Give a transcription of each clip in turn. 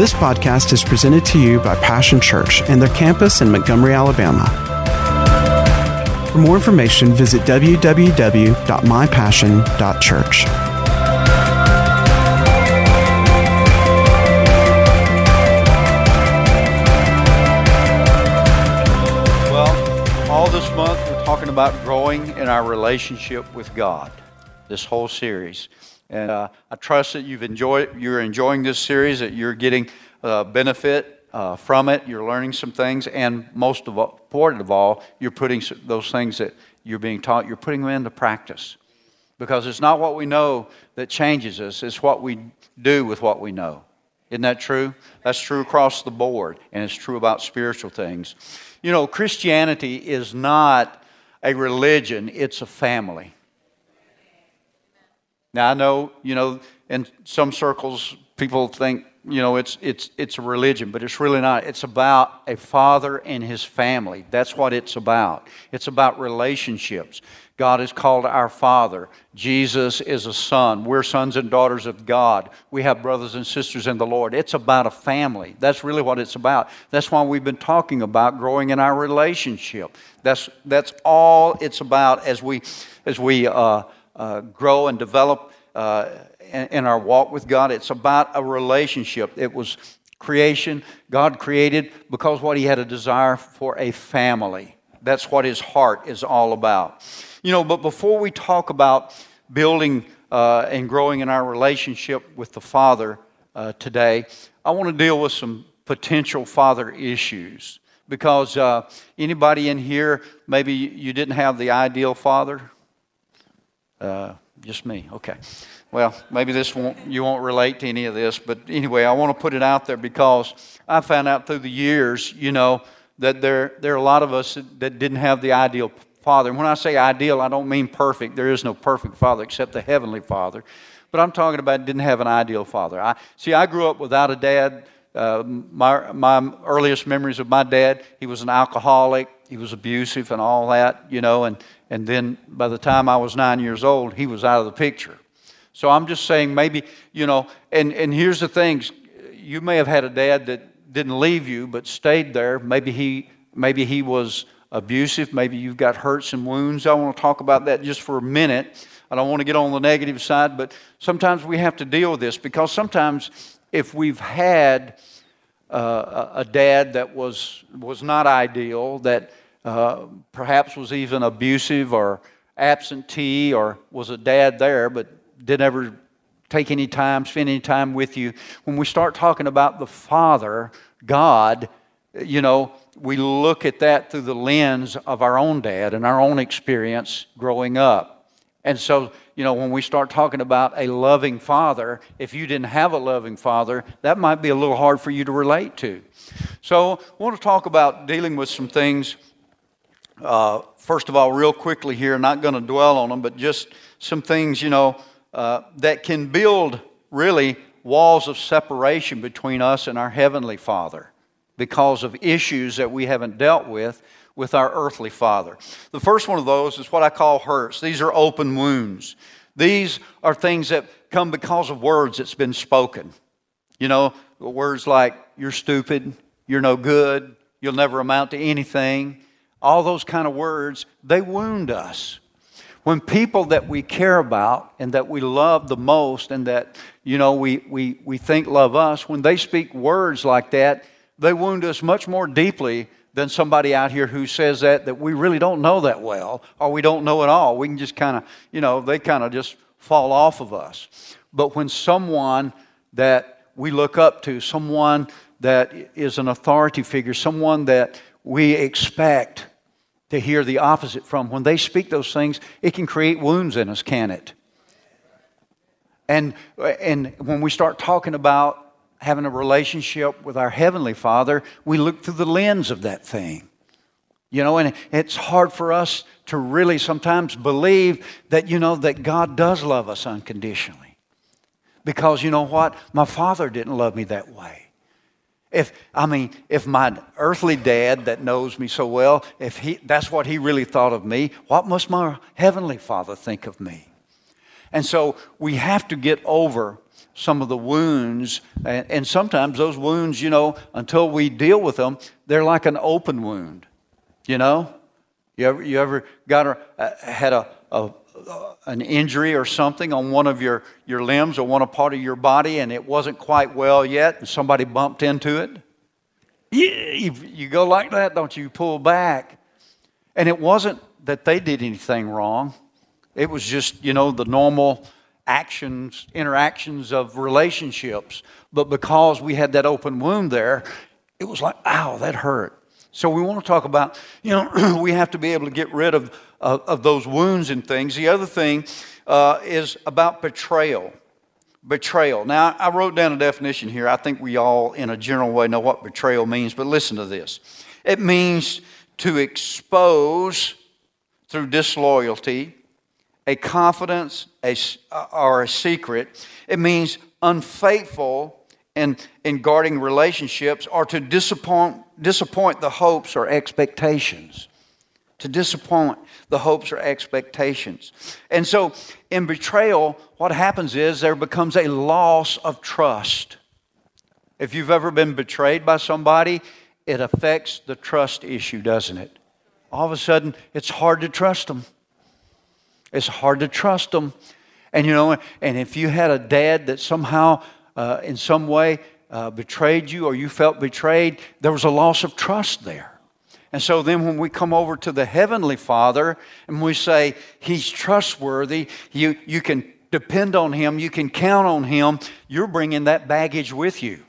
This podcast is presented to you by Passion Church and their campus in Montgomery, Alabama. For more information, visit www.mypassion.church. Well, all this month we're talking about growing in our relationship with God. This whole series, and uh, I trust that you've enjoyed. You're enjoying this series. That you're getting uh, benefit uh, from it. You're learning some things, and most of all, important of all, you're putting those things that you're being taught. You're putting them into practice, because it's not what we know that changes us. It's what we do with what we know. Isn't that true? That's true across the board, and it's true about spiritual things. You know, Christianity is not a religion, it's a family. Now, I know, you know, in some circles, people think, you know, it's, it's, it's a religion, but it's really not. It's about a father and his family. That's what it's about. It's about relationships. God is called our Father. Jesus is a son. We're sons and daughters of God. We have brothers and sisters in the Lord. It's about a family. That's really what it's about. That's why we've been talking about growing in our relationship. That's, that's all it's about as we, as we uh, uh, grow and develop uh, in, in our walk with God. It's about a relationship. It was creation. God created because what He had a desire for a family. That's what His heart is all about. You know, but before we talk about building uh, and growing in our relationship with the Father uh, today, I want to deal with some potential father issues because uh, anybody in here maybe you didn't have the ideal father uh, just me. Okay. Well, maybe this won't you won't relate to any of this, but anyway, I want to put it out there because I found out through the years, you know, that there there are a lot of us that didn't have the ideal father. And when I say ideal, I don't mean perfect. There is no perfect father except the heavenly Father. But I'm talking about didn't have an ideal father. I see. I grew up without a dad. Uh, my my earliest memories of my dad, he was an alcoholic. He was abusive and all that, you know, and and then by the time I was nine years old, he was out of the picture. So I'm just saying, maybe, you know, and, and here's the things you may have had a dad that didn't leave you but stayed there. Maybe he, maybe he was abusive. Maybe you've got hurts and wounds. I want to talk about that just for a minute. I don't want to get on the negative side, but sometimes we have to deal with this because sometimes if we've had uh, a dad that was, was not ideal, that uh, perhaps was even abusive or absentee or was a dad there but didn't ever take any time, spend any time with you. When we start talking about the Father, God, you know, we look at that through the lens of our own dad and our own experience growing up. And so, you know, when we start talking about a loving father, if you didn't have a loving father, that might be a little hard for you to relate to. So, I want to talk about dealing with some things uh, first of all, real quickly here, not going to dwell on them, but just some things, you know, uh, that can build really walls of separation between us and our Heavenly Father because of issues that we haven't dealt with with our earthly Father. The first one of those is what I call hurts. These are open wounds. These are things that come because of words that's been spoken. You know, words like, you're stupid, you're no good, you'll never amount to anything all those kind of words, they wound us. When people that we care about and that we love the most and that, you know, we, we, we think love us, when they speak words like that, they wound us much more deeply than somebody out here who says that that we really don't know that well or we don't know at all. We can just kind of, you know, they kind of just fall off of us. But when someone that we look up to, someone that is an authority figure, someone that we expect to hear the opposite from. When they speak those things, it can create wounds in us, can it? And, and when we start talking about having a relationship with our Heavenly Father, we look through the lens of that thing. You know, and it's hard for us to really sometimes believe that, you know, that God does love us unconditionally. Because you know what? My father didn't love me that way. If I mean, if my earthly dad that knows me so well, if he that's what he really thought of me, what must my heavenly father think of me? And so we have to get over some of the wounds. And, and sometimes those wounds, you know, until we deal with them, they're like an open wound. You know? You ever, you ever got a, had a, a, an injury or something on one of your, your limbs or one part of your body and it wasn't quite well yet and somebody bumped into it? You, you go like that, don't you? Pull back. And it wasn't that they did anything wrong. It was just, you know, the normal actions, interactions of relationships. But because we had that open wound there, it was like, ow, that hurt. So we want to talk about, you know, we have to be able to get rid of, of, of those wounds and things. The other thing uh, is about betrayal. Betrayal. Now, I wrote down a definition here. I think we all, in a general way, know what betrayal means, but listen to this. It means to expose through disloyalty a confidence a, uh, or a secret. It means unfaithful in, in guarding relationships or to disappoint, disappoint the hopes or expectations. To disappoint the hopes or expectations. And so in betrayal, what happens is there becomes a loss of trust. If you've ever been betrayed by somebody, it affects the trust issue, doesn't it? All of a sudden, it's hard to trust them. It's hard to trust them. And you know, and if you had a dad that somehow, uh, in some way, uh, betrayed you or you felt betrayed, there was a loss of trust there. And so then when we come over to the Heavenly Father and we say, He's trustworthy, you, you can depend on Him, you can count on Him, you're bringing that baggage with you.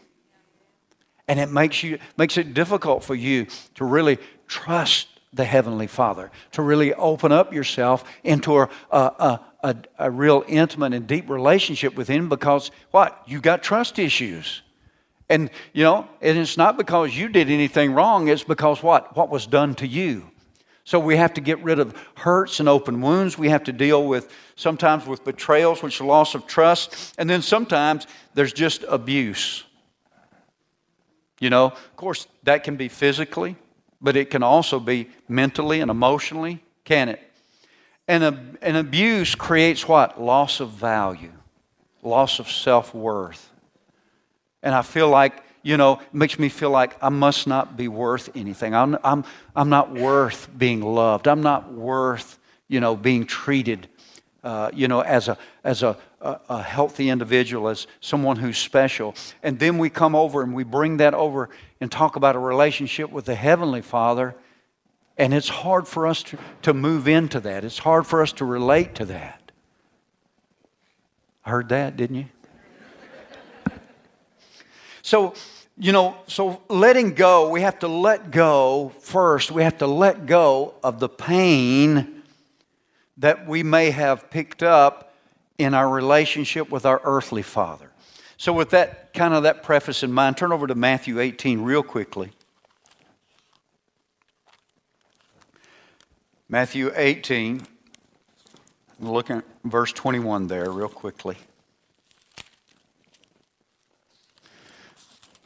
And it makes, you, makes it difficult for you to really trust the Heavenly Father, to really open up yourself into a, a, a, a, real intimate and deep relationship with Him because what? You've got trust issues. And, you know, and it's not because you did anything wrong, it's because what? What was done to you. So we have to get rid of hurts and open wounds. We have to deal with sometimes with betrayals, which is loss of trust. And then sometimes there's just abuse. You know, of course, that can be physically, but it can also be mentally and emotionally, can it? And a, an abuse creates what? Loss of value, loss of self worth. And I feel like, you know, it makes me feel like I must not be worth anything. I'm, I'm, I'm not worth being loved. I'm not worth, you know, being treated, uh, you know, as, a, as a, a, a healthy individual, as someone who's special. And then we come over and we bring that over and talk about a relationship with the Heavenly Father. And it's hard for us to, to move into that. It's hard for us to relate to that. I heard that, didn't you? So, you know, so letting go, we have to let go first. We have to let go of the pain that we may have picked up in our relationship with our earthly father. So, with that kind of that preface in mind, turn over to Matthew 18 real quickly. Matthew 18, look at verse 21 there, real quickly.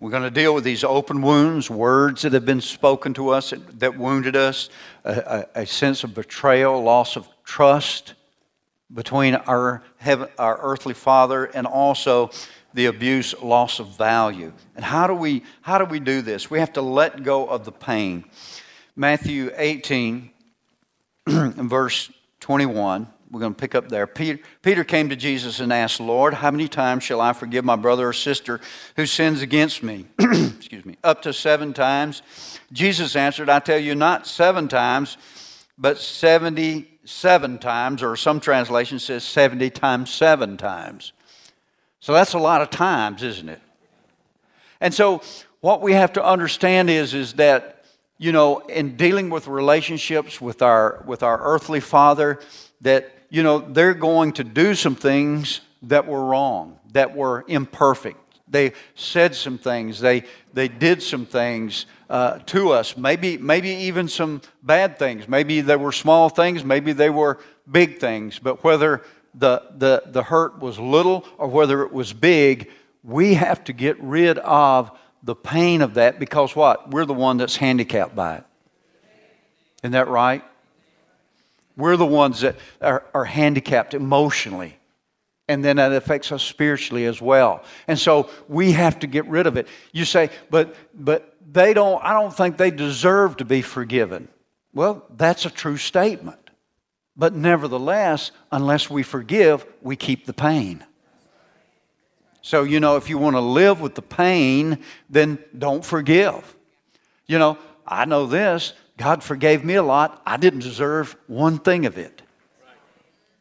We're going to deal with these open wounds, words that have been spoken to us that wounded us, a, a, a sense of betrayal, loss of trust, between our, heaven, our earthly father and also the abuse, loss of value. And how do, we, how do we do this? We have to let go of the pain. Matthew 18, verse 21. We're going to pick up there. Peter, Peter came to Jesus and asked, Lord, how many times shall I forgive my brother or sister who sins against me? Excuse me. Up to seven times. Jesus answered, I tell you, not seven times, but 70 seven times, or some translation says 70 times seven times. So that's a lot of times, isn't it? And so what we have to understand is, is that, you know, in dealing with relationships with our, with our earthly father, that, you know, they're going to do some things that were wrong, that were imperfect. They said some things, they, they did some things uh, to us. Maybe, maybe even some bad things. Maybe they were small things, maybe they were big things. But whether the, the, the hurt was little or whether it was big, we have to get rid of the pain of that because what? We're the one that's handicapped by it. Isn't that right? We're the ones that are, are handicapped emotionally And then that affects us spiritually as well. And so we have to get rid of it. You say, but, but they don't, I don't think they deserve to be forgiven. Well, that's a true statement. But nevertheless, unless we forgive, we keep the pain. So, you know, if you want to live with the pain, then don't forgive. You know, I know this God forgave me a lot. I didn't deserve one thing of it.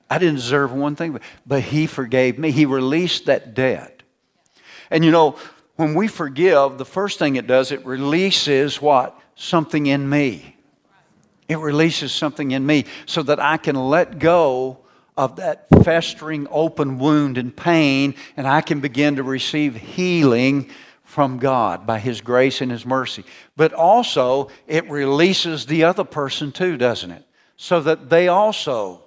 I didn't deserve one thing, but He forgave me. He released that debt. And you know, when we forgive, the first thing it does, it releases what? Something in me. It releases something in me so that I can let go of that festering open wound and pain, and I can begin to receive healing from God by His grace and His mercy. But also, it releases the other person too, doesn't it? So that they also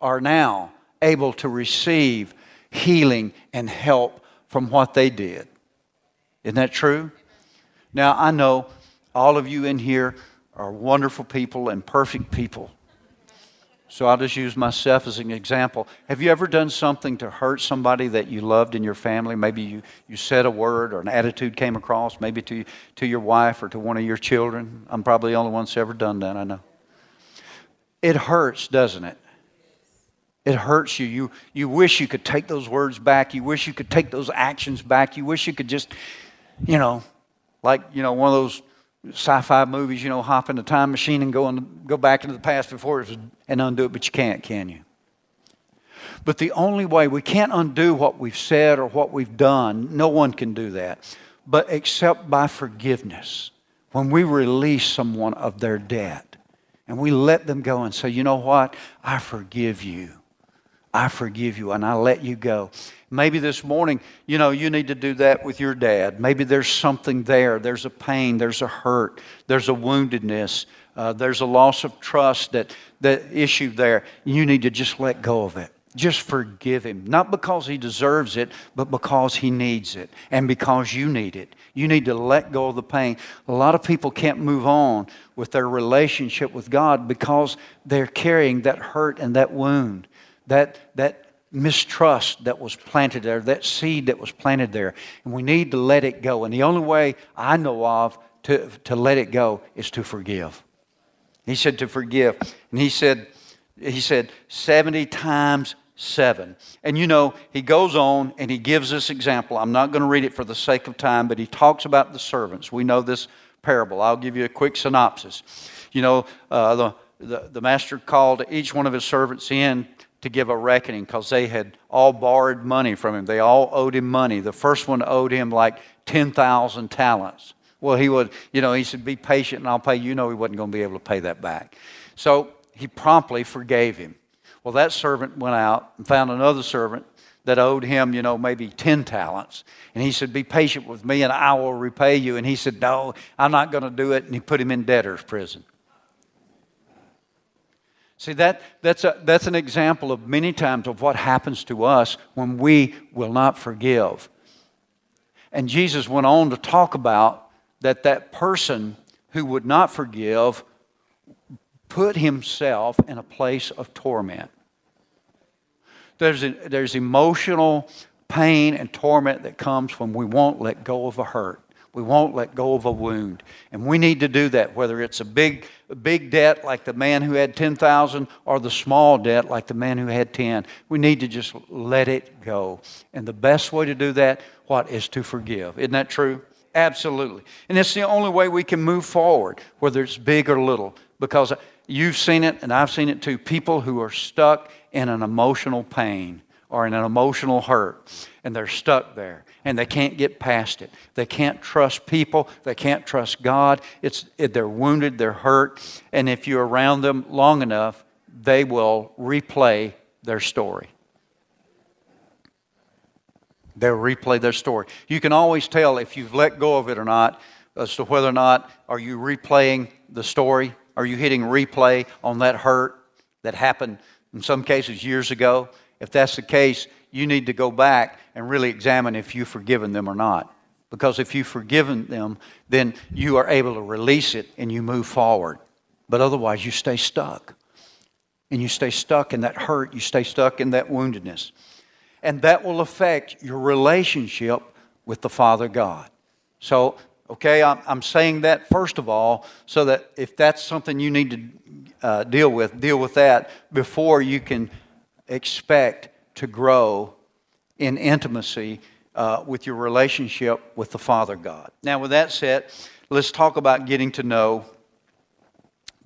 are now able to receive healing and help from what they did. Isn't that true? Now, I know all of you in here are wonderful people and perfect people. So I'll just use myself as an example. Have you ever done something to hurt somebody that you loved in your family? Maybe you, you said a word or an attitude came across, maybe to, to your wife or to one of your children. I'm probably the only one that's ever done that, I know. It hurts, doesn't it? It hurts you. You, you wish you could take those words back. You wish you could take those actions back. You wish you could just, you know, like, you know, one of those sci-fi movies, you know, hop in the time machine and go, on, go back into the past before it was, and undo it, but you can't, can you? But the only way we can't undo what we've said or what we've done, no one can do that, but except by forgiveness. When we release someone of their debt and we let them go and say, you know what? I forgive you. I forgive you and I let you go. Maybe this morning, you know, you need to do that with your dad. Maybe there's something there. There's a pain, there's a hurt, there's a woundedness, uh, there's a loss of trust that, that issue there. You need to just let go of it. Just forgive him. Not because he deserves it, but because he needs it and because you need it. You need to let go of the pain. A lot of people can't move on with their relationship with God because they're carrying that hurt and that wound that, that mistrust that was planted there, that seed that was planted there. And we need to let it go. And the only way I know of to, to let it go is to forgive. He said to forgive. And he said, he said 70 times seven. And you know, he goes on and he gives this example. I'm not going to read it for the sake of time, but he talks about the servants. We know this parable. I'll give you a quick synopsis. You know, uh, the, the, the master called each one of his servants in to give a reckoning because they had all borrowed money from him. They all owed him money. The first one owed him like 10,000 talents. Well, he would, you know, he said, Be patient and I'll pay. You know, he wasn't going to be able to pay that back. So he promptly forgave him. Well, that servant went out and found another servant that owed him, you know, maybe 10 talents. And he said, Be patient with me and I will repay you. And he said, No, I'm not going to do it. And he put him in debtor's prison. See, that, that's, a, that's an example of many times of what happens to us when we will not forgive. And Jesus went on to talk about that that person who would not forgive put himself in a place of torment. There's, a, there's emotional pain and torment that comes when we won't let go of a hurt. We won't let go of a wound. And we need to do that, whether it's a big, big debt like the man who had 10,000 or the small debt like the man who had 10. We need to just let it go. And the best way to do that, what, is to forgive. Isn't that true? Absolutely. And it's the only way we can move forward, whether it's big or little, because you've seen it and I've seen it too. People who are stuck in an emotional pain or in an emotional hurt, and they're stuck there and they can't get past it. They can't trust people. They can't trust God. It's, they're wounded, they're hurt. And if you're around them long enough, they will replay their story. They'll replay their story. You can always tell if you've let go of it or not as to whether or not are you replaying the story? Are you hitting replay on that hurt that happened in some cases years ago? If that's the case, you need to go back and really examine if you've forgiven them or not. Because if you've forgiven them, then you are able to release it and you move forward. But otherwise, you stay stuck. And you stay stuck in that hurt, you stay stuck in that woundedness. And that will affect your relationship with the Father God. So, okay, I'm, I'm saying that first of all, so that if that's something you need to uh, deal with, deal with that before you can expect to grow in intimacy uh, with your relationship with the Father God. Now, with that said, let's talk about getting to know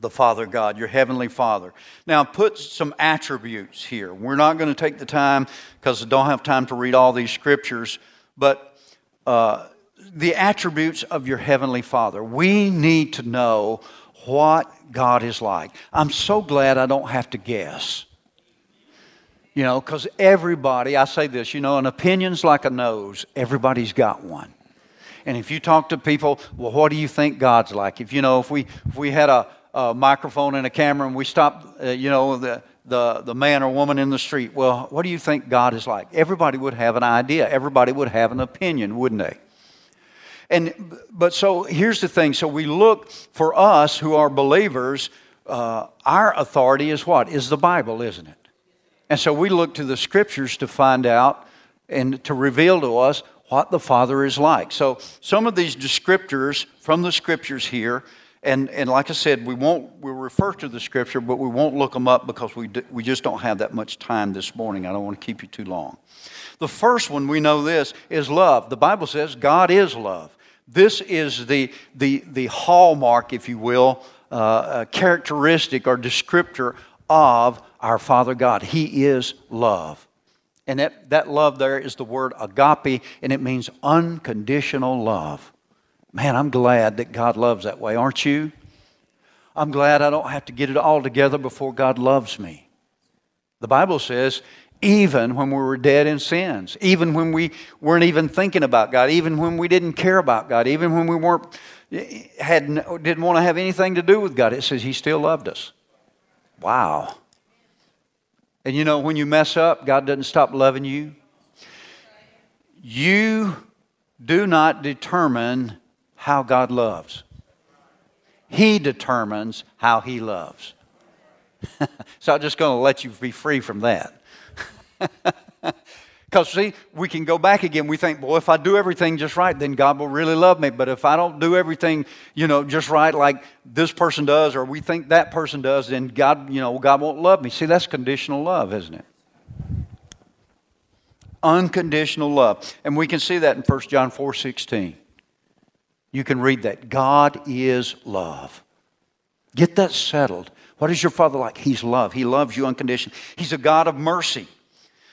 the Father God, your Heavenly Father. Now, put some attributes here. We're not going to take the time because I don't have time to read all these scriptures, but uh, the attributes of your Heavenly Father. We need to know what God is like. I'm so glad I don't have to guess. You know, because everybody, I say this, you know, an opinion's like a nose. Everybody's got one. And if you talk to people, well, what do you think God's like? If you know, if we if we had a, a microphone and a camera and we stopped, uh, you know, the the the man or woman in the street, well, what do you think God is like? Everybody would have an idea. Everybody would have an opinion, wouldn't they? And but so here's the thing. So we look for us who are believers. Uh, our authority is what is the Bible, isn't it? And so we look to the scriptures to find out and to reveal to us what the Father is like. So some of these descriptors from the scriptures here, and, and like I said, we won't we'll refer to the scripture, but we won't look them up because we, do, we just don't have that much time this morning. I don't want to keep you too long. The first one we know this is love. The Bible says God is love. This is the, the, the hallmark, if you will, uh, characteristic or descriptor of our Father God. He is love. And that, that love there is the word agape, and it means unconditional love. Man, I'm glad that God loves that way, aren't you? I'm glad I don't have to get it all together before God loves me. The Bible says, even when we were dead in sins, even when we weren't even thinking about God, even when we didn't care about God, even when we weren't had didn't want to have anything to do with God, it says He still loved us. Wow. And you know, when you mess up, God doesn't stop loving you. You do not determine how God loves, He determines how He loves. so I'm just going to let you be free from that. Because, see, we can go back again. We think, well, if I do everything just right, then God will really love me. But if I don't do everything, you know, just right like this person does or we think that person does, then God, you know, God won't love me. See, that's conditional love, isn't it? Unconditional love. And we can see that in 1 John 4 16. You can read that. God is love. Get that settled. What is your Father like? He's love. He loves you unconditionally. He's a God of mercy.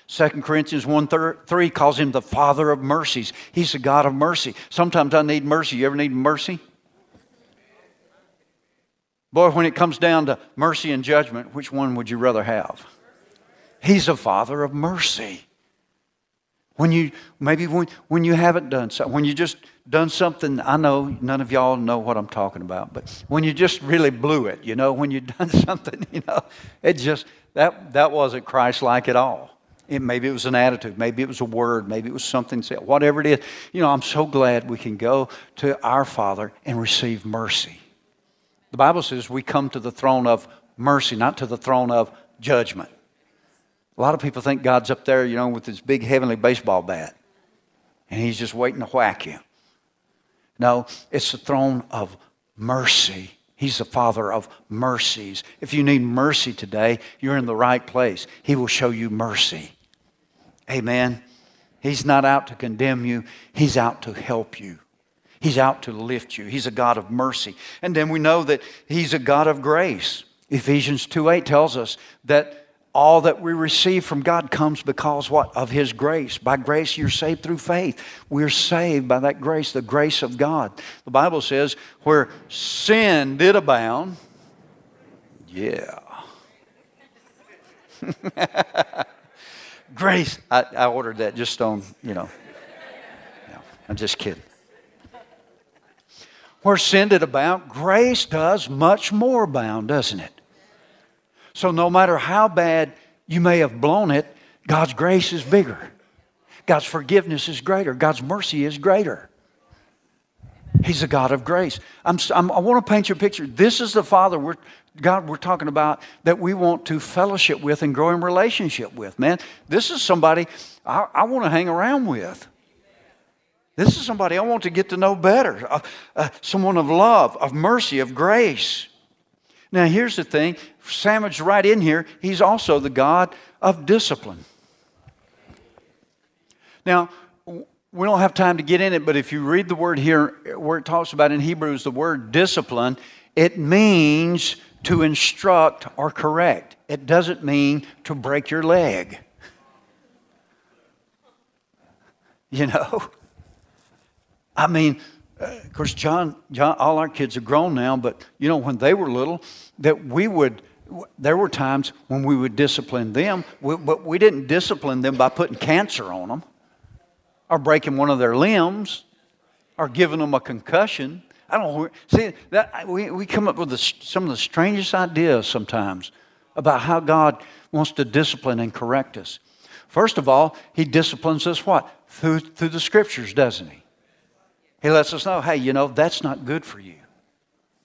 2 Corinthians 1 3 calls him the Father of mercies. He's a God of mercy. Sometimes I need mercy. You ever need mercy? Boy, when it comes down to mercy and judgment, which one would you rather have? He's a Father of mercy. When you maybe when, when you haven't done something, when you just done something, I know none of y'all know what I'm talking about, but when you just really blew it, you know, when you done something, you know, it just that that wasn't Christ like at all. It, maybe it was an attitude. Maybe it was a word. Maybe it was something said. Whatever it is, you know, I'm so glad we can go to our Father and receive mercy. The Bible says we come to the throne of mercy, not to the throne of judgment. A lot of people think God's up there, you know, with his big heavenly baseball bat, and he's just waiting to whack you. No, it's the throne of mercy He's the Father of mercies. If you need mercy today, you're in the right place. He will show you mercy. Amen. He's not out to condemn you, He's out to help you. He's out to lift you. He's a God of mercy. And then we know that He's a God of grace. Ephesians 2 8 tells us that all that we receive from God comes because what? Of His grace. By grace, you're saved through faith. We're saved by that grace, the grace of God. The Bible says, where sin did abound, yeah. grace. I, I, ordered that just on, you know. No, I'm just kidding. Where sin did abound, grace does much more abound, doesn't it? So no matter how bad you may have blown it, God's grace is bigger. God's forgiveness is greater. God's mercy is greater. He's a God of grace. I'm, I'm, i want to paint you a picture. This is the Father, we're, God, we're talking about that we want to fellowship with and grow in relationship with. Man, this is somebody I, I want to hang around with. This is somebody I want to get to know better. Uh, uh, someone of love, of mercy, of grace. Now, here's the thing sandwiched right in here, he's also the God of discipline. Now, we don't have time to get in it, but if you read the word here, where it talks about in Hebrews the word discipline, it means to instruct or correct. It doesn't mean to break your leg. You know? I mean, uh, of course, John, John, all our kids are grown now, but you know, when they were little, that we would, there were times when we would discipline them, but we didn't discipline them by putting cancer on them or breaking one of their limbs or giving them a concussion. I don't. See, that, we, we come up with the, some of the strangest ideas sometimes about how God wants to discipline and correct us. First of all, He disciplines us what? Through, through the scriptures, doesn't He? He lets us know, hey, you know, that's not good for you.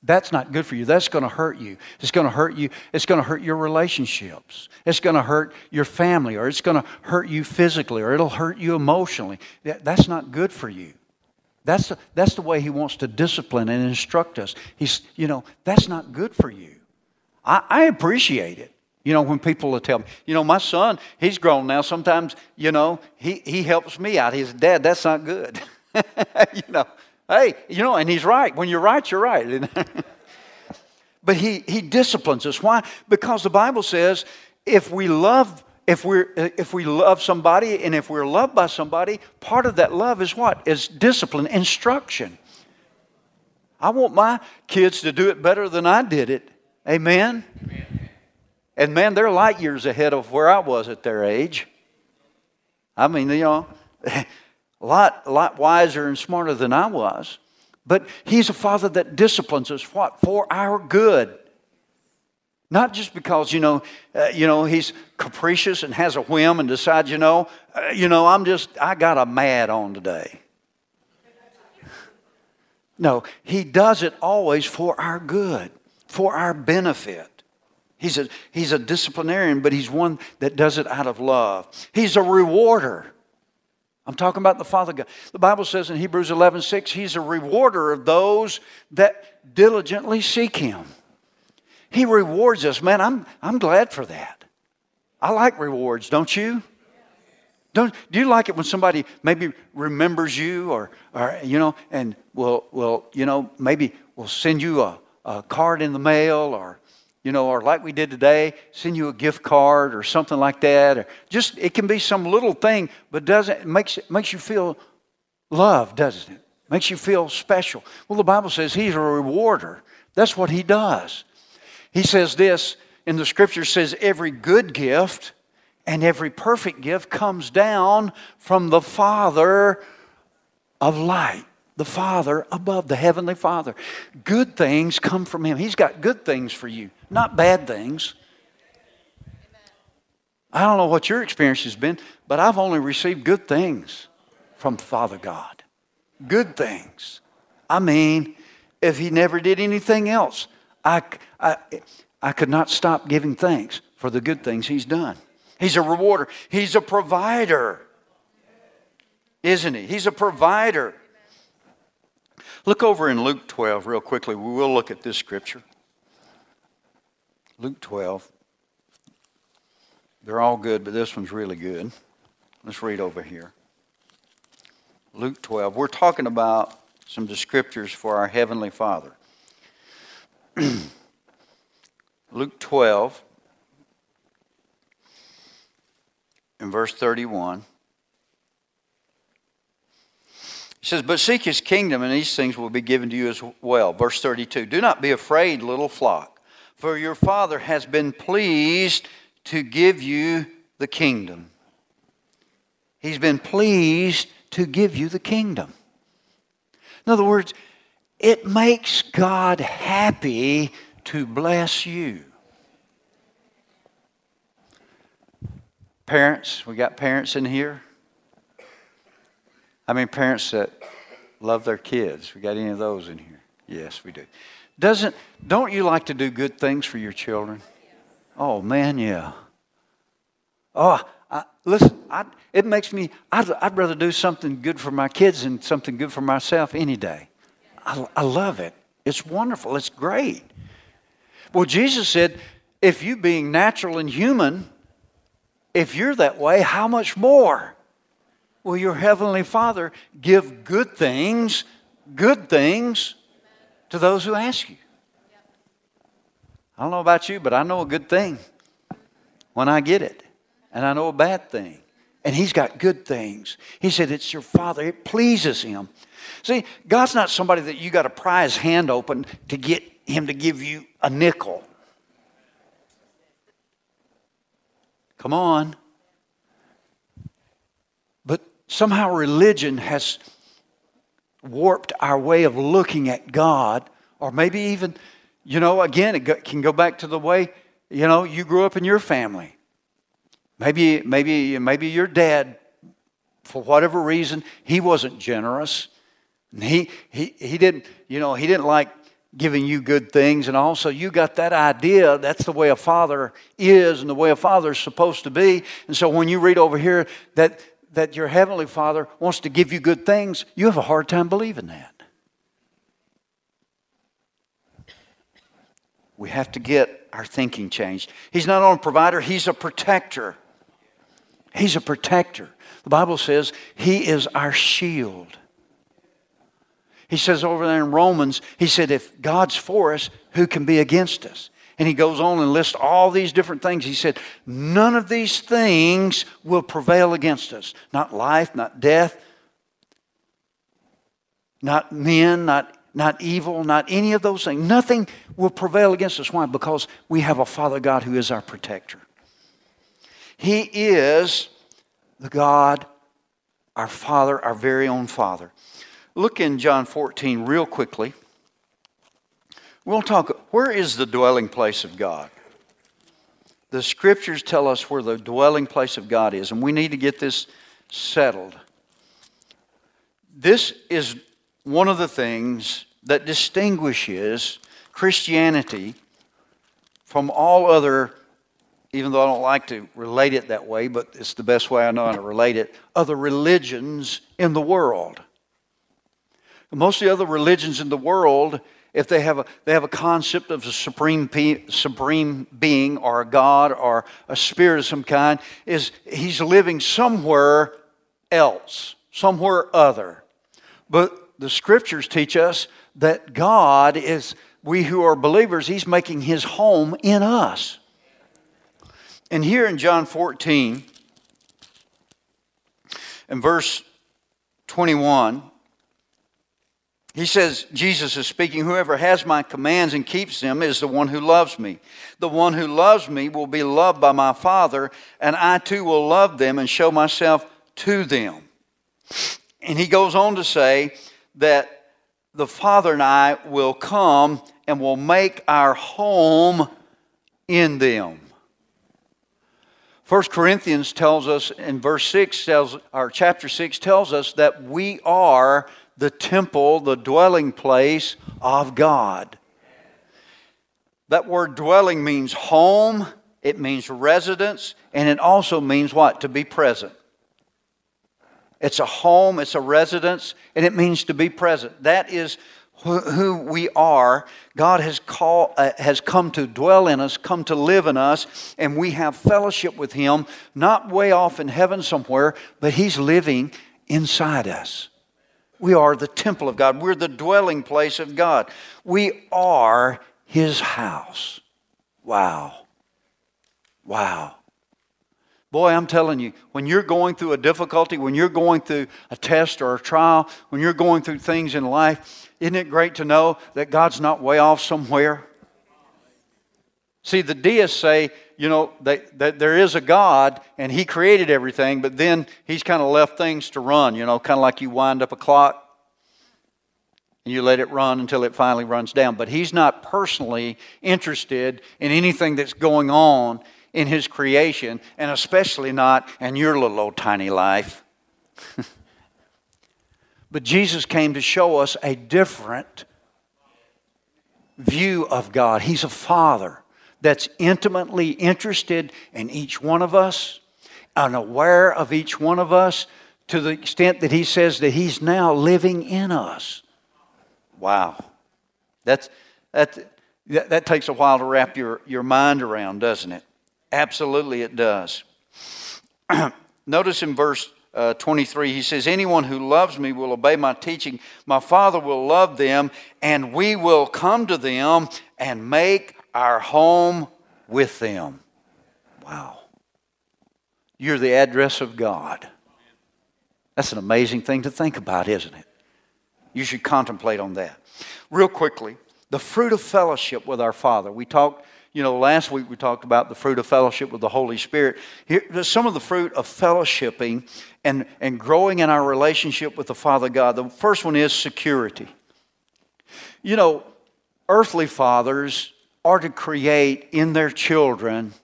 That's not good for you. That's going to hurt you. It's going to hurt you. It's going to hurt your relationships. It's going to hurt your family, or it's going to hurt you physically, or it'll hurt you emotionally. That's not good for you. That's the, that's the way He wants to discipline and instruct us. He's, you know, that's not good for you. I, I appreciate it. You know, when people will tell me, you know, my son, he's grown now. Sometimes, you know, he, he helps me out. He's dad, that's not good. you know, Hey, you know, and he's right. When you're right, you're right. but he, he disciplines us. Why? Because the Bible says if we love if we're uh, if we love somebody and if we're loved by somebody, part of that love is what? Is discipline, instruction. I want my kids to do it better than I did it. Amen. Amen. And man, they're light years ahead of where I was at their age. I mean, you know, a lot, lot wiser and smarter than I was. But he's a father that disciplines us what? For our good. Not just because, you know, uh, you know, he's capricious and has a whim and decides, you know, uh, you know, I'm just, I got a mad on today. No, he does it always for our good, for our benefit. He's a, he's a disciplinarian, but he's one that does it out of love. He's a rewarder. I'm talking about the Father God. The Bible says in Hebrews 11 6, He's a rewarder of those that diligently seek Him. He rewards us. Man, I'm, I'm glad for that. I like rewards, don't you? Don't, do you like it when somebody maybe remembers you or, or you know, and will, will, you know, maybe will send you a, a card in the mail or you know, or like we did today, send you a gift card or something like that. Or just it can be some little thing, but doesn't makes it makes you feel loved, doesn't it? Makes you feel special. Well, the Bible says he's a rewarder. That's what he does. He says this in the scripture says every good gift and every perfect gift comes down from the Father of light the Father above, the Heavenly Father. Good things come from Him. He's got good things for you, not bad things. I don't know what your experience has been, but I've only received good things from Father God. Good things. I mean, if He never did anything else, I, I, I could not stop giving thanks for the good things He's done. He's a rewarder, He's a provider, isn't He? He's a provider. Look over in Luke 12 real quickly. We will look at this scripture. Luke 12. They're all good, but this one's really good. Let's read over here. Luke 12. We're talking about some descriptors for our Heavenly Father. Luke 12, in verse 31. He says, But seek his kingdom, and these things will be given to you as well. Verse 32 Do not be afraid, little flock, for your Father has been pleased to give you the kingdom. He's been pleased to give you the kingdom. In other words, it makes God happy to bless you. Parents, we got parents in here. I mean, parents that love their kids. We got any of those in here? Yes, we do. Doesn't don't you like to do good things for your children? Oh man, yeah. Oh, I, listen, I, it makes me. I'd, I'd, rather do something good for my kids than something good for myself any day. I, I love it. It's wonderful. It's great. Well, Jesus said, if you being natural and human, if you're that way, how much more will your heavenly Father give good things, good things to those who ask you? I don't know about you, but I know a good thing when I get it, and I know a bad thing. And He's got good things. He said, It's your Father, it pleases Him. See, God's not somebody that you got to pry His hand open to get Him to give you a nickel. Come on. But somehow religion has warped our way of looking at God, or maybe even, you know, again, it can go back to the way, you know, you grew up in your family. Maybe, maybe, maybe your dad, for whatever reason, he wasn't generous. He, he, he didn't, you know, he didn't like giving you good things and also you got that idea that's the way a father is and the way a father is supposed to be. And so when you read over here that that your heavenly father wants to give you good things you have a hard time believing that. We have to get our thinking changed. He's not only a provider he's a protector. He's a protector. The bible says he is our shield he says over there in Romans, he said, if God's for us, who can be against us? And he goes on and lists all these different things. He said, none of these things will prevail against us. Not life, not death, not men, not, not evil, not any of those things. Nothing will prevail against us. Why? Because we have a Father God who is our protector. He is the God, our Father, our very own Father. Look in John 14 real quickly. We'll talk, where is the dwelling place of God? The scriptures tell us where the dwelling place of God is, and we need to get this settled. This is one of the things that distinguishes Christianity from all other, even though I don't like to relate it that way, but it's the best way I know how to relate it, other religions in the world. Most of the other religions in the world, if they have a, they have a concept of a supreme, supreme being or a God or a spirit of some kind, is he's living somewhere else, somewhere other. But the scriptures teach us that God is, we who are believers, he's making his home in us. And here in John 14, in verse 21, he says, Jesus is speaking, whoever has my commands and keeps them is the one who loves me. The one who loves me will be loved by my Father, and I too will love them and show myself to them. And he goes on to say that the Father and I will come and will make our home in them. 1 Corinthians tells us in verse 6 tells or chapter 6 tells us that we are the temple, the dwelling place of God. That word dwelling means home, it means residence, and it also means what? To be present. It's a home, it's a residence, and it means to be present. That is who we are. God has called, uh, has come to dwell in us, come to live in us, and we have fellowship with Him, not way off in heaven somewhere, but He's living inside us. We are the temple of God. We're the dwelling place of God. We are His house. Wow. Wow. Boy, I'm telling you, when you're going through a difficulty, when you're going through a test or a trial, when you're going through things in life, isn't it great to know that God's not way off somewhere? See, the deists say, you know, that, that there is a God and He created everything, but then He's kind of left things to run, you know, kind of like you wind up a clock and you let it run until it finally runs down. But He's not personally interested in anything that's going on in His creation, and especially not in your little old tiny life. But Jesus came to show us a different view of God. He's a father that's intimately interested in each one of us and aware of each one of us to the extent that he says that he's now living in us. Wow. That's, that, that takes a while to wrap your, your mind around, doesn't it? Absolutely, it does. Notice in verse uh, 23, he says, Anyone who loves me will obey my teaching. My Father will love them, and we will come to them and make our home with them. Wow. You're the address of God. That's an amazing thing to think about, isn't it? You should contemplate on that. Real quickly, the fruit of fellowship with our Father. We talked, you know, last week we talked about the fruit of fellowship with the Holy Spirit. Here, some of the fruit of fellowshipping and, and growing in our relationship with the Father God. The first one is security. You know, earthly fathers are to create in their children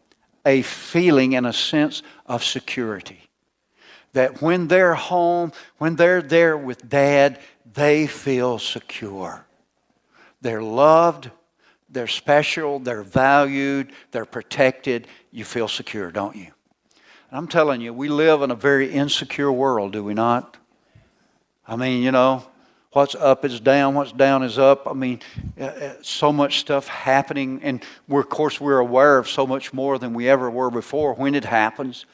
a feeling and a sense of security. That when they're home, when they're there with dad, they feel secure. They're loved, they're special, they're valued, they're protected. You feel secure, don't you? And I'm telling you, we live in a very insecure world, do we not? I mean, you know, what's up is down, what's down is up. I mean, uh, uh, so much stuff happening, and we're, of course, we're aware of so much more than we ever were before when it happens.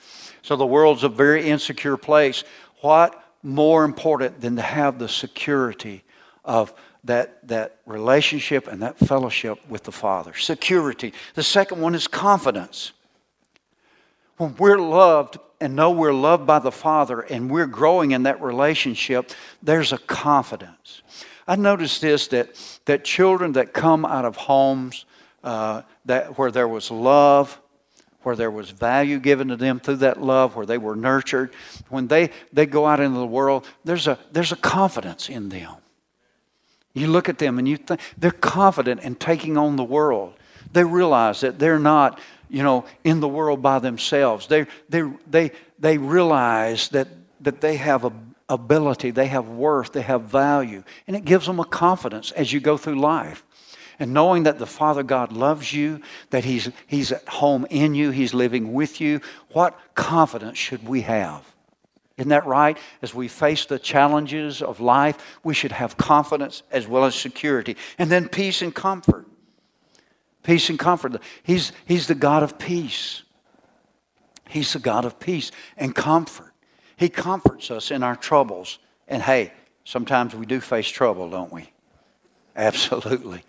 So the world's a very insecure place. What more important than to have the security of that, that relationship and that fellowship with the Father? Security. The second one is confidence. When we're loved and know we're loved by the Father and we're growing in that relationship, there's a confidence. I noticed this that, that children that come out of homes uh, that, where there was love, where there was value given to them through that love, where they were nurtured, when they, they go out into the world, there's a, there's a confidence in them. You look at them and you think they're confident in taking on the world. They realize that they're not you know, in the world by themselves. They, they, they, they realize that, that they have a ability, they have worth, they have value, and it gives them a confidence as you go through life. And knowing that the Father God loves you, that He's, he's at home in you, He's living with you, what confidence should we have? Isn't that right? As we face the challenges of life, we should have confidence as well as security. And then peace and comfort peace and comfort. He's, he's the God of peace. He's the God of peace and comfort. He comforts us in our troubles. And hey, sometimes we do face trouble, don't we? Absolutely.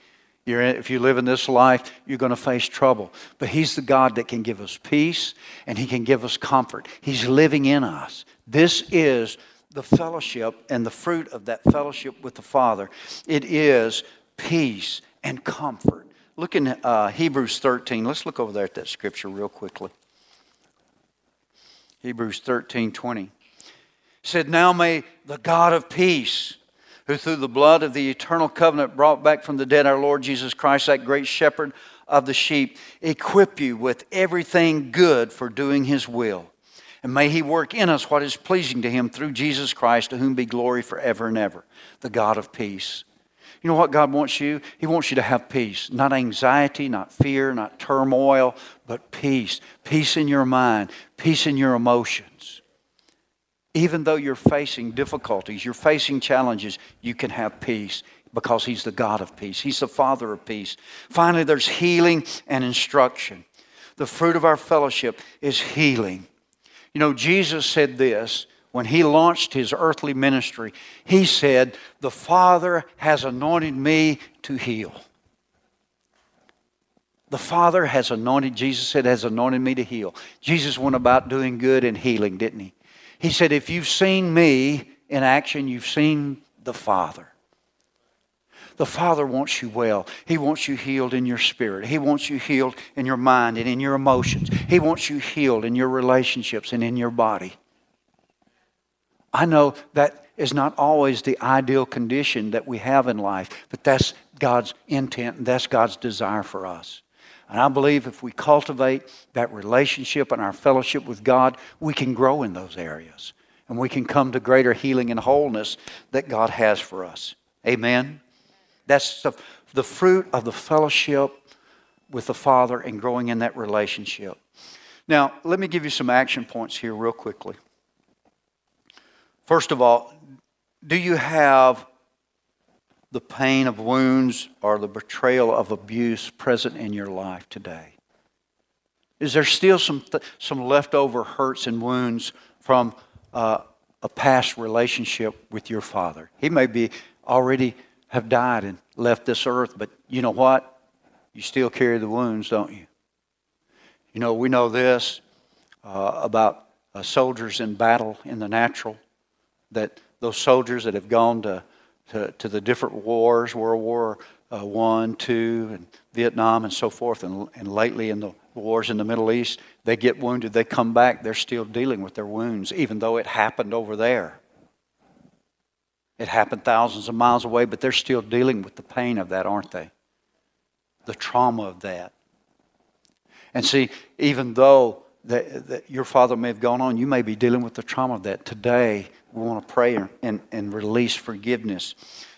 You're in, if you live in this life, you're going to face trouble. But He's the God that can give us peace and He can give us comfort. He's living in us. This is the fellowship and the fruit of that fellowship with the Father. It is peace and comfort. Look in uh, Hebrews 13. Let's look over there at that scripture real quickly. Hebrews 13 20. said, Now may the God of peace, who through the blood of the eternal covenant brought back from the dead our Lord Jesus Christ, that great shepherd of the sheep, equip you with everything good for doing his will. And may he work in us what is pleasing to him through Jesus Christ, to whom be glory forever and ever, the God of peace. You know what God wants you? He wants you to have peace. Not anxiety, not fear, not turmoil, but peace. Peace in your mind, peace in your emotions. Even though you're facing difficulties, you're facing challenges, you can have peace because He's the God of peace. He's the Father of peace. Finally, there's healing and instruction. The fruit of our fellowship is healing. You know, Jesus said this when he launched his earthly ministry, he said, The Father has anointed me to heal. The Father has anointed, Jesus said, has anointed me to heal. Jesus went about doing good and healing, didn't he? He said, If you've seen me in action, you've seen the Father. The Father wants you well. He wants you healed in your spirit. He wants you healed in your mind and in your emotions. He wants you healed in your relationships and in your body. I know that is not always the ideal condition that we have in life, but that's God's intent and that's God's desire for us. And I believe if we cultivate that relationship and our fellowship with God, we can grow in those areas. and we can come to greater healing and wholeness that God has for us. Amen. That's the, the fruit of the fellowship with the Father and growing in that relationship. Now, let me give you some action points here, real quickly. First of all, do you have the pain of wounds or the betrayal of abuse present in your life today? Is there still some, th- some leftover hurts and wounds from uh, a past relationship with your father? He may be already have died and left this earth, but you know what? You still carry the wounds, don't you? You know, we know this uh, about uh, soldiers in battle in the natural, that those soldiers that have gone to, to, to the different wars, World War uh, One, Two, and Vietnam, and so forth, and, and lately in the wars in the Middle East, they get wounded, they come back, they're still dealing with their wounds, even though it happened over there. It happened thousands of miles away, but they're still dealing with the pain of that, aren't they? The trauma of that. And see, even though that, that, your father may have gone on, you may be dealing with the trauma of that. Today, we want to pray and, and release forgiveness.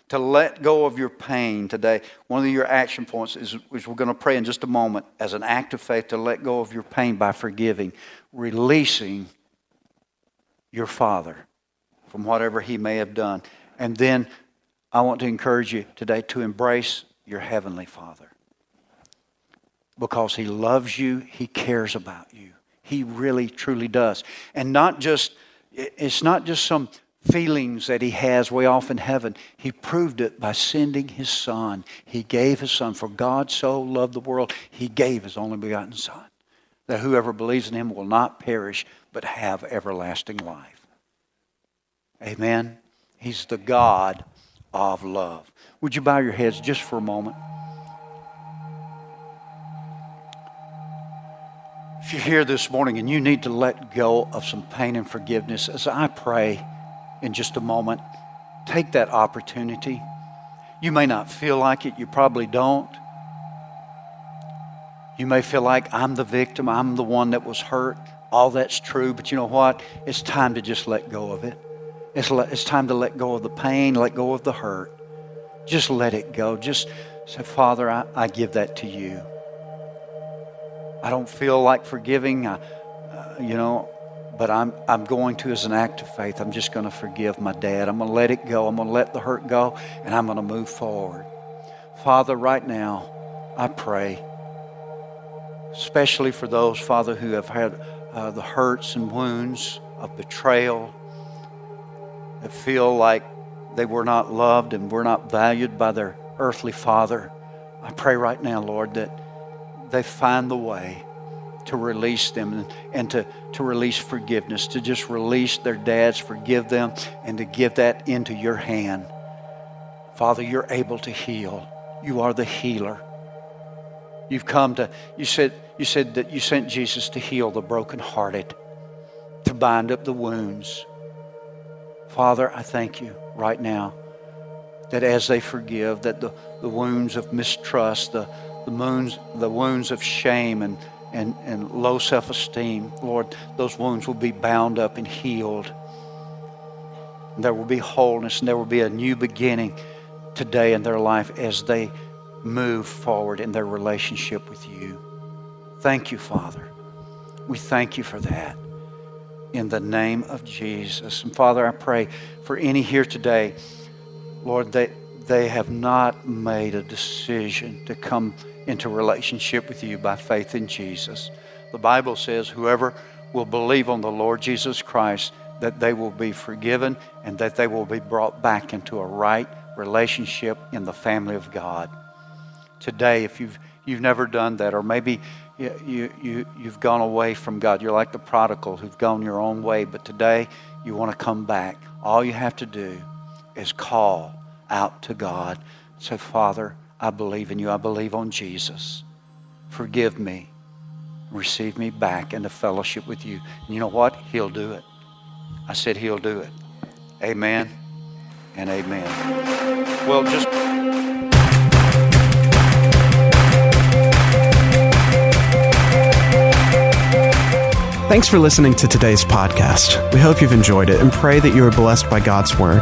To let go of your pain today, one of your action points is, is we're going to pray in just a moment as an act of faith to let go of your pain by forgiving, releasing your father from whatever he may have done. And then I want to encourage you today to embrace your heavenly father because he loves you, he cares about you. He really, truly does. And not just, it's not just some feelings that he has way off in heaven. He proved it by sending his son. He gave his son. For God so loved the world, he gave his only begotten son. That whoever believes in him will not perish, but have everlasting life. Amen. He's the God of love. Would you bow your heads just for a moment? If you're here this morning and you need to let go of some pain and forgiveness, as I pray in just a moment, take that opportunity. You may not feel like it, you probably don't. You may feel like I'm the victim, I'm the one that was hurt. All that's true, but you know what? It's time to just let go of it. It's, le- it's time to let go of the pain, let go of the hurt. Just let it go. Just say, Father, I, I give that to you. I don't feel like forgiving, uh, you know, but I'm, I'm going to as an act of faith. I'm just going to forgive my dad. I'm going to let it go. I'm going to let the hurt go, and I'm going to move forward. Father, right now, I pray, especially for those, Father, who have had uh, the hurts and wounds of betrayal, that feel like they were not loved and were not valued by their earthly father. I pray right now, Lord, that they find the way to release them and, to, to release forgiveness, to just release their dads, forgive them, and to give that into your hand. Father, you're able to heal. You are the healer. You've come to, you said, you said that you sent Jesus to heal the brokenhearted, to bind up the wounds. Father, I thank you right now that as they forgive, that the, the wounds of mistrust, the, the wounds, the wounds of shame and, and, and low self esteem, Lord, those wounds will be bound up and healed. And there will be wholeness and there will be a new beginning today in their life as they move forward in their relationship with you. Thank you, Father. We thank you for that. In the name of Jesus. And Father, I pray for any here today, Lord, they, they have not made a decision to come into relationship with you by faith in Jesus. The Bible says, whoever will believe on the Lord Jesus Christ, that they will be forgiven and that they will be brought back into a right relationship in the family of God. Today, if you've, you've never done that, or maybe you, you, you, you've gone away from God, you're like the prodigal who've gone your own way, but today you want to come back. All you have to do is call out to God. Say, Father, I believe in you. I believe on Jesus. Forgive me. Receive me back into fellowship with you. And you know what? He'll do it. I said he'll do it. Amen and amen. Well, just. Thanks for listening to today's podcast. We hope you've enjoyed it and pray that you are blessed by God's Word.